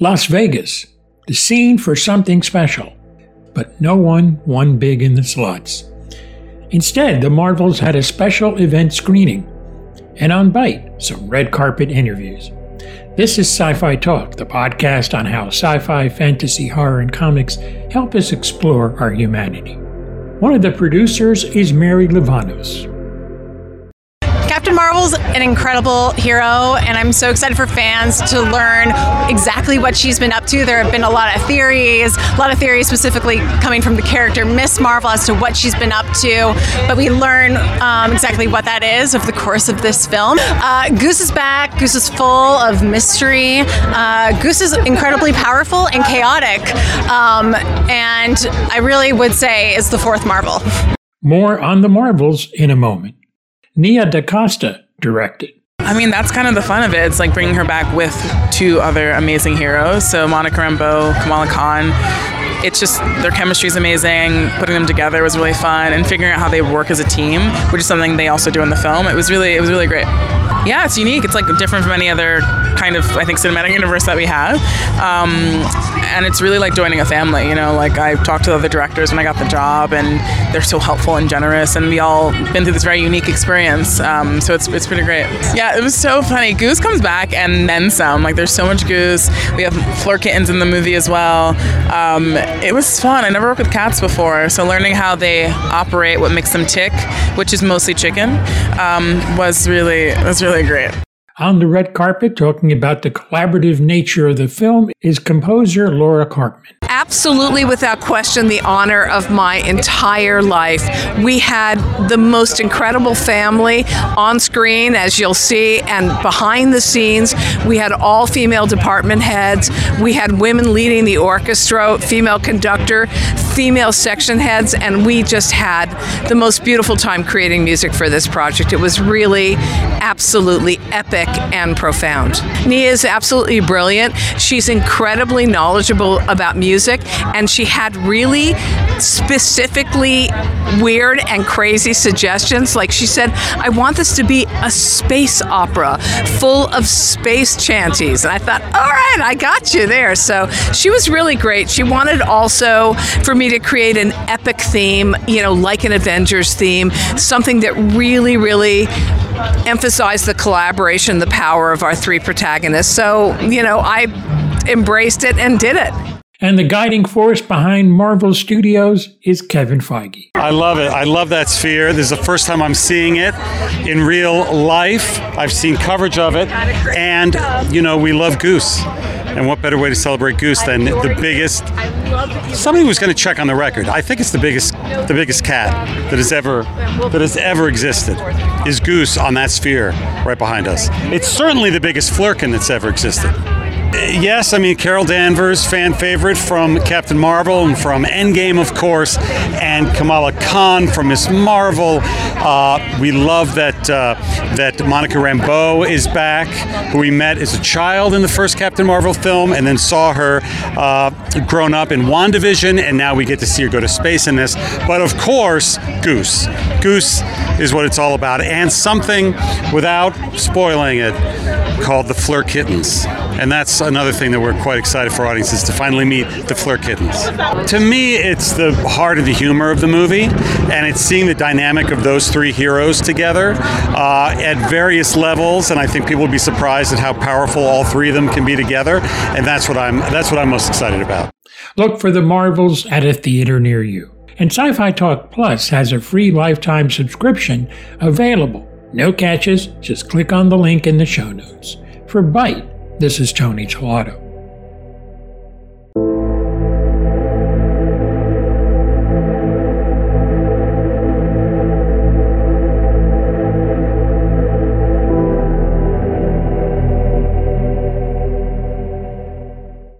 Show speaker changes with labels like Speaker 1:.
Speaker 1: Las Vegas, the scene for something special, but no one won big in the slots. Instead, the Marvels had a special event screening, and on Byte, some red carpet interviews. This is Sci Fi Talk, the podcast on how sci fi, fantasy, horror, and comics help us explore our humanity. One of the producers is Mary
Speaker 2: Captain Marvel's an incredible hero, and I'm so excited for fans to learn exactly what she's been up to. There have been a lot of theories, a lot of theories specifically coming from the character Ms. Marvel as to what she's been up to, but we learn um, exactly what that is over the course of this film. Uh, Goose is back. Goose is full of mystery. Uh, Goose is incredibly powerful and chaotic, um, and I really would say is the fourth Marvel.
Speaker 1: More on the Marvels in a moment. Nia DaCosta directed.
Speaker 3: I mean, that's kind of the fun of it. It's like bringing her back with two other amazing heroes. So Monica Rambeau, Kamala Khan. It's just their chemistry is amazing. Putting them together was really fun, and figuring out how they work as a team, which is something they also do in the film. It was really, it was really great. Yeah, it's unique. It's like different from any other kind of, I think, cinematic universe that we have. Um, and it's really like joining a family. You know, like I talked to the other directors when I got the job, and they're so helpful and generous, and we all been through this very unique experience. Um, so it's it's pretty great. Yeah, it was so funny. Goose comes back and then some. Like there's so much Goose. We have Flerkittens in the movie as well. Um, it was fun. I never worked with cats before, so learning how they operate, what makes them tick, which is mostly chicken, um, was really was really great.
Speaker 1: On the red carpet, talking about the collaborative nature of the film, is composer Laura Karpman.
Speaker 4: Absolutely, without question, the honor of my entire life. We had the most incredible family on screen, as you'll see, and behind the scenes. We had all female department heads. We had women leading the orchestra, female conductor, female section heads, and we just had the most beautiful time creating music for this project. It was really absolutely epic and profound. Nia is absolutely brilliant. She's incredibly knowledgeable about music, and she had really specifically weird and crazy suggestions. Like she said, I want this to be a space opera full of space chanties. And I thought, all right, I got you there. So she was really great. She wanted also for me to create an epic theme, you know, like an Avengers theme, something that really, really emphasized the collaboration, the power of our three protagonists. So, you know, I embraced it and did it.
Speaker 1: And the guiding force behind Marvel Studios is Kevin Feige.
Speaker 5: I love it. I love that sphere. This is the first time I'm seeing it in real life. I've seen coverage of it. And, you know, we love Goose. And what better way to celebrate Goose than the biggest somebody was going to check on the record. I think it's the biggest the biggest cat that has ever that has ever existed is Goose on that sphere right behind us. It's certainly the biggest Flerken that's ever existed. Yes, I mean Carol Danvers, fan favorite from Captain Marvel and from Endgame, of course, and Kamala Khan from Ms. Marvel. Uh, we love that uh, that Monica Rambeau is back, who we met as a child in the first Captain Marvel film, and then saw her uh, grown up in WandaVision, and now we get to see her go to space in this. But of course, Goose. Goose is what it's all about, and something without spoiling it called the Flerkittens. And that's another thing that we're quite excited for audiences to finally meet the Flerkittens. To me, it's the heart of the humor of the movie, and it's seeing the dynamic of those three heroes together uh, at various levels. And I think people will be surprised at how powerful all three of them can be together. And that's what I'm that's what I'm most excited about.
Speaker 1: Look for the Marvels at a theater near you. And Sci Fi Talk Plus has a free lifetime subscription available. No catches, just click on the link in the show notes. For Byte, this is Tony Tellado.